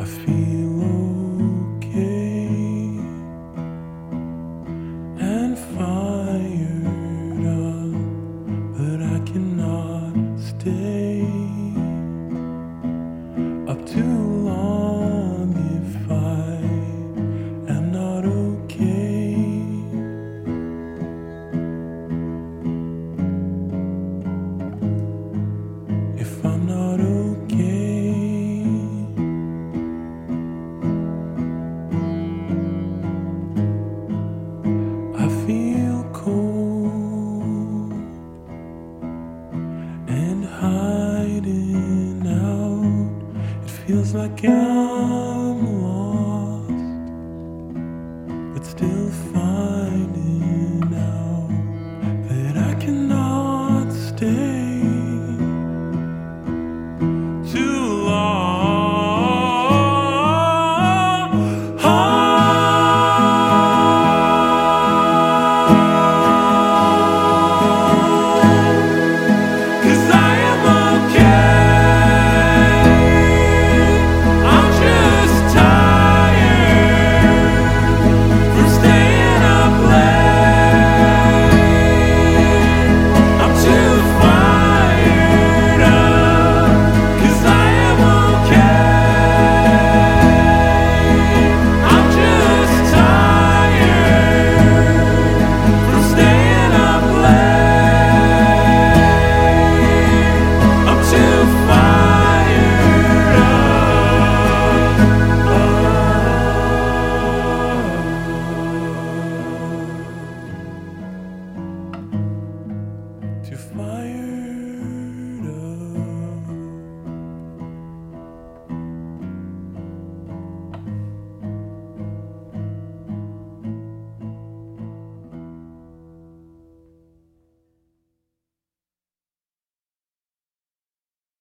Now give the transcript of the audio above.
I feel okay and fired up, but I cannot stay up to. out. It feels like I'm alone.